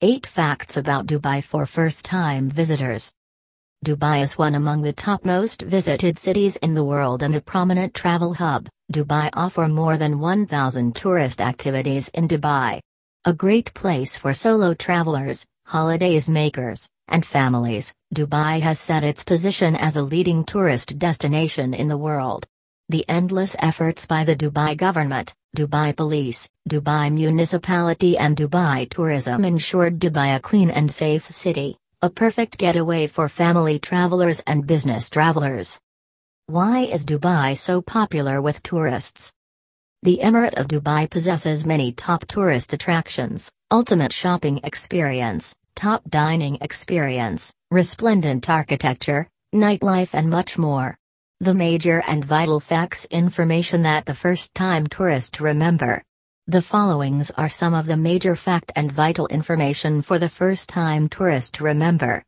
8 Facts about Dubai for First Time Visitors. Dubai is one among the top most visited cities in the world and a prominent travel hub. Dubai offer more than 1,000 tourist activities in Dubai. A great place for solo travelers, holidays makers, and families, Dubai has set its position as a leading tourist destination in the world. The endless efforts by the Dubai government, Dubai Police, Dubai Municipality and Dubai Tourism ensured Dubai a clean and safe city, a perfect getaway for family travelers and business travelers. Why is Dubai so popular with tourists? The Emirate of Dubai possesses many top tourist attractions, ultimate shopping experience, top dining experience, resplendent architecture, nightlife and much more. The major and vital facts information that the first time tourist remember. The followings are some of the major fact and vital information for the first time tourist to remember.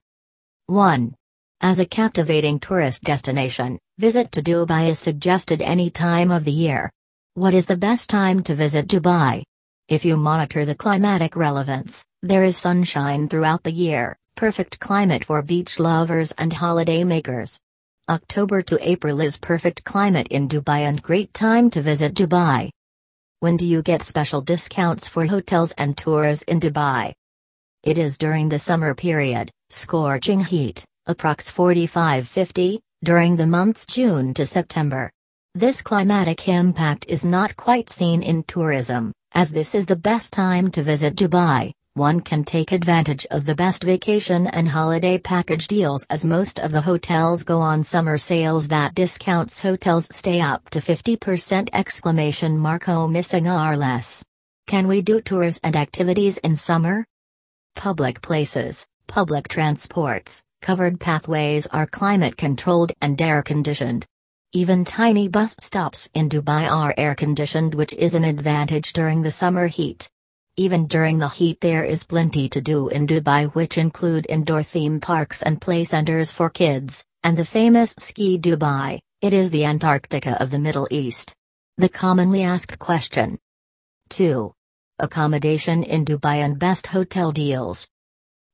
1. As a captivating tourist destination, visit to Dubai is suggested any time of the year. What is the best time to visit Dubai? If you monitor the climatic relevance, there is sunshine throughout the year, perfect climate for beach lovers and holiday makers. October to April is perfect climate in Dubai and great time to visit Dubai. When do you get special discounts for hotels and tours in Dubai? It is during the summer period, scorching heat, approx 45-50, during the months June to September. This climatic impact is not quite seen in tourism, as this is the best time to visit Dubai one can take advantage of the best vacation and holiday package deals as most of the hotels go on summer sales that discounts hotels stay up to 50% exclamation mark oh missing or less. Can we do tours and activities in summer? Public places, public transports, covered pathways are climate controlled and air conditioned. Even tiny bus stops in Dubai are air conditioned which is an advantage during the summer heat. Even during the heat there is plenty to do in Dubai which include indoor theme parks and play centers for kids, and the famous Ski Dubai, it is the Antarctica of the Middle East. The commonly asked question. 2. Accommodation in Dubai and best hotel deals.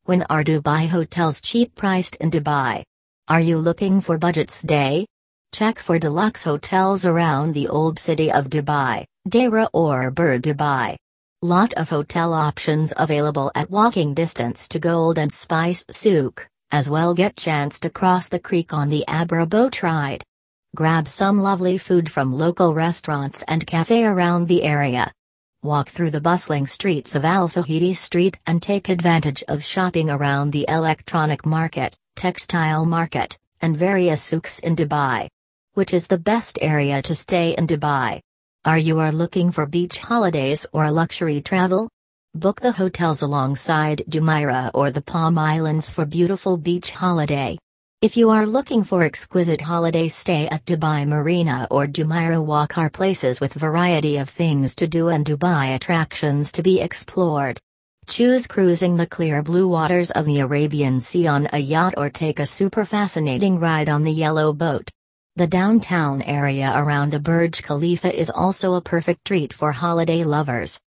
When are Dubai hotels cheap priced in Dubai? Are you looking for budget stay? Check for deluxe hotels around the old city of Dubai, Deira or Bur Dubai. Lot of hotel options available at walking distance to Gold and Spice Souk, as well get chance to cross the creek on the Abra boat ride. Grab some lovely food from local restaurants and cafe around the area. Walk through the bustling streets of Al Fahidi Street and take advantage of shopping around the electronic market, textile market, and various souks in Dubai. Which is the best area to stay in Dubai? Are you are looking for beach holidays or luxury travel? Book the hotels alongside Jumeirah or the Palm Islands for beautiful beach holiday. If you are looking for exquisite holiday stay at Dubai Marina or Jumeirah Walk are places with variety of things to do and Dubai attractions to be explored. Choose cruising the clear blue waters of the Arabian Sea on a yacht or take a super fascinating ride on the yellow boat. The downtown area around the Burj Khalifa is also a perfect treat for holiday lovers.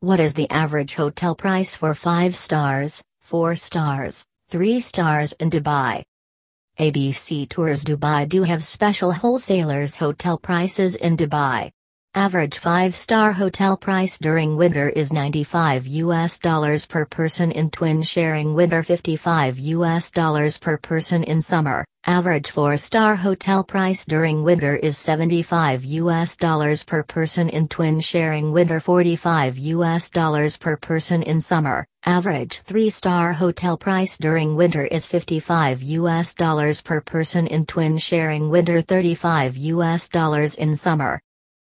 What is the average hotel price for 5 stars, 4 stars, 3 stars in Dubai? ABC Tours Dubai do have special wholesalers hotel prices in Dubai. Average 5-star hotel price during winter is 95 US dollars per person in twin sharing winter 55 US dollars per person in summer. Average 4-star hotel price during winter is 75 US dollars per person in twin sharing winter 45 US dollars per person in summer. Average 3-star hotel price during winter is 55 US dollars per person in twin sharing winter 35 US dollars in summer.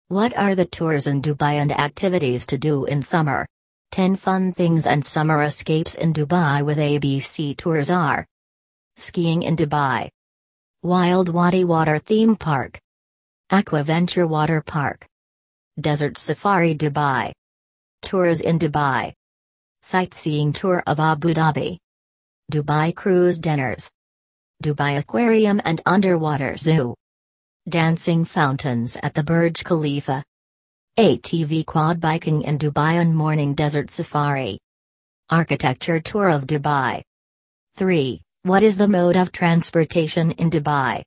What are the tours in Dubai and activities to do in summer? 10 fun things and summer escapes in Dubai with ABC Tours are Skiing in Dubai, Wild Wadi Water Theme Park, Aquaventure Water Park, Desert Safari Dubai, Tours in Dubai, Sightseeing Tour of Abu Dhabi, Dubai Cruise Dinners, Dubai Aquarium and Underwater Zoo. Dancing fountains at the Burj Khalifa. ATV quad biking in Dubai on morning desert safari. Architecture Tour of Dubai. 3. What is the mode of transportation in Dubai?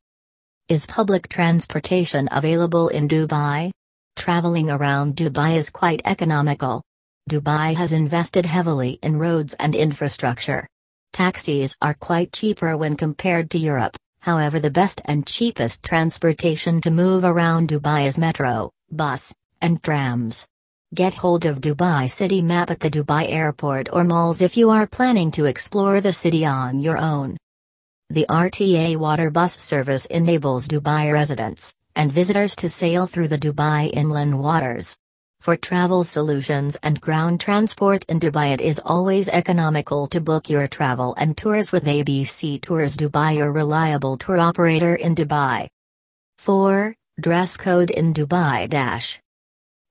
Is public transportation available in Dubai? Traveling around Dubai is quite economical. Dubai has invested heavily in roads and infrastructure. Taxis are quite cheaper when compared to Europe, however, the best and cheapest transportation to move around Dubai is metro, bus, and trams. Get hold of Dubai City Map at the Dubai airport or malls if you are planning to explore the city on your own. The RTA water bus service enables Dubai residents and visitors to sail through the Dubai inland waters. For travel solutions and ground transport in Dubai, it is always economical to book your travel and tours with ABC Tours Dubai, your reliable tour operator in Dubai. 4. Dress code in Dubai. Dash.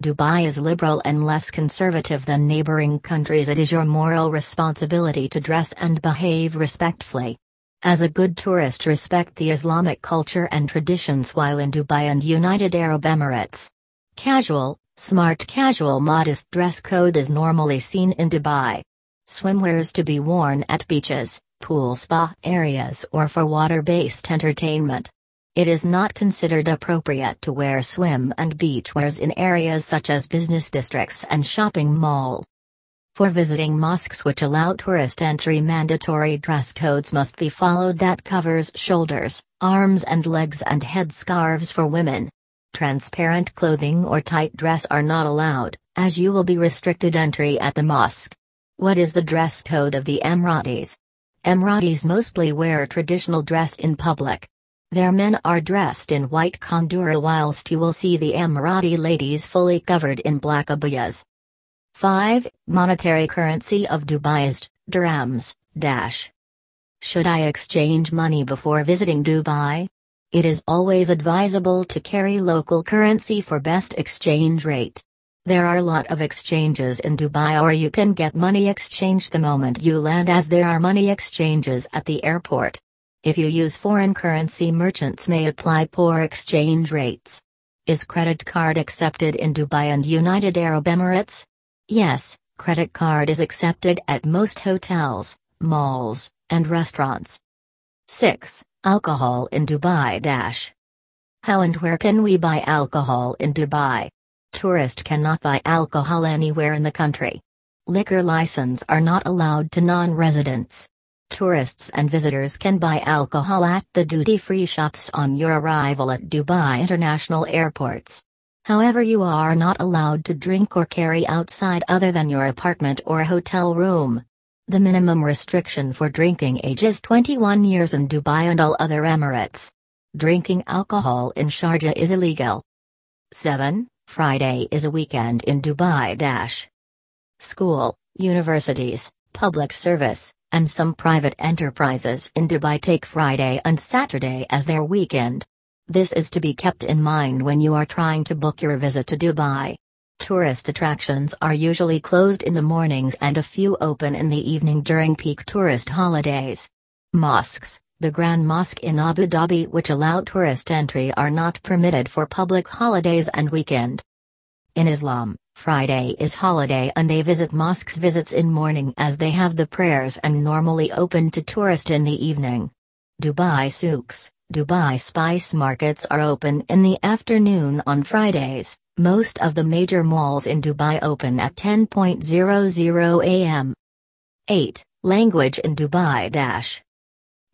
Dubai is liberal and less conservative than neighboring countries. It is your moral responsibility to dress and behave respectfully. As a good tourist, respect the Islamic culture and traditions while in Dubai and United Arab Emirates. Casual, smart casual modest dress code is normally seen in Dubai. Swimwears to be worn at beaches, pool spa areas or for water-based entertainment. It is not considered appropriate to wear swim and beach wears in areas such as business districts and shopping mall. For visiting mosques which allow tourist entry mandatory dress codes must be followed that covers shoulders, arms and legs and head scarves for women. Transparent clothing or tight dress are not allowed, as you will be restricted entry at the mosque. What is the dress code of the Emiratis? Emiratis mostly wear traditional dress in public, their men are dressed in white kandura whilst you will see the Emirati ladies fully covered in black abayas. 5. Monetary currency of Dubai is dirhams, dash. Should I exchange money before visiting Dubai? It is always advisable to carry local currency for best exchange rate. There are a lot of exchanges in Dubai or you can get money exchange the moment you land as there are money exchanges at the airport. If you use foreign currency merchants may apply poor exchange rates. Is credit card accepted in Dubai and United Arab Emirates? Yes, credit card is accepted at most hotels, malls, and restaurants. 6. Alcohol in Dubai Dash. How and where can we buy alcohol in Dubai? Tourist cannot buy alcohol anywhere in the country. Liquor license are not allowed to non-residents. Tourists and visitors can buy alcohol at the duty-free shops on your arrival at Dubai International Airports. However you are not allowed to drink or carry outside other than your apartment or hotel room. The minimum restriction for drinking age is 21 years in Dubai and all other Emirates. Drinking alcohol in Sharjah is illegal. 7. Friday is a weekend in Dubai. Dash. School, universities, public service, and some private enterprises in Dubai take Friday and Saturday as their weekend. This is to be kept in mind when you are trying to book your visit to Dubai. Tourist attractions are usually closed in the mornings and a few open in the evening during peak tourist holidays. Mosques, the Grand Mosque in Abu Dhabi which allow tourist entry are not permitted for public holidays and weekend. In Islam, Friday is holiday and they visit mosques visits in morning as they have the prayers and normally open to tourist in the evening. Dubai souks, Dubai spice markets are open in the afternoon on Fridays. Most of the major malls in Dubai open at 10.00 am. 8. Language in Dubai Dash.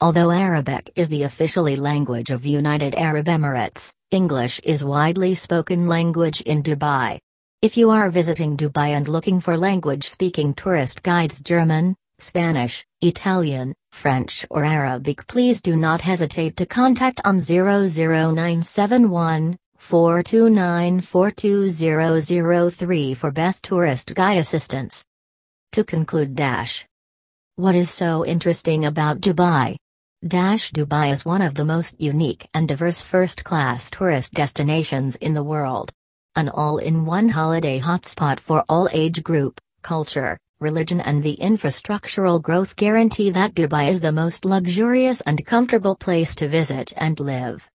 Although Arabic is the officially language of United Arab Emirates, English is widely spoken language in Dubai. If you are visiting Dubai and looking for language-speaking tourist guides German, Spanish, Italian, French or Arabic please do not hesitate to contact on 00971 429 42003 for best tourist guide assistance. To conclude dash. What is so interesting about Dubai? Dash Dubai is one of the most unique and diverse first-class tourist destinations in the world an all-in-one holiday hotspot for all age group, culture, religion and the infrastructural growth guarantee that Dubai is the most luxurious and comfortable place to visit and live.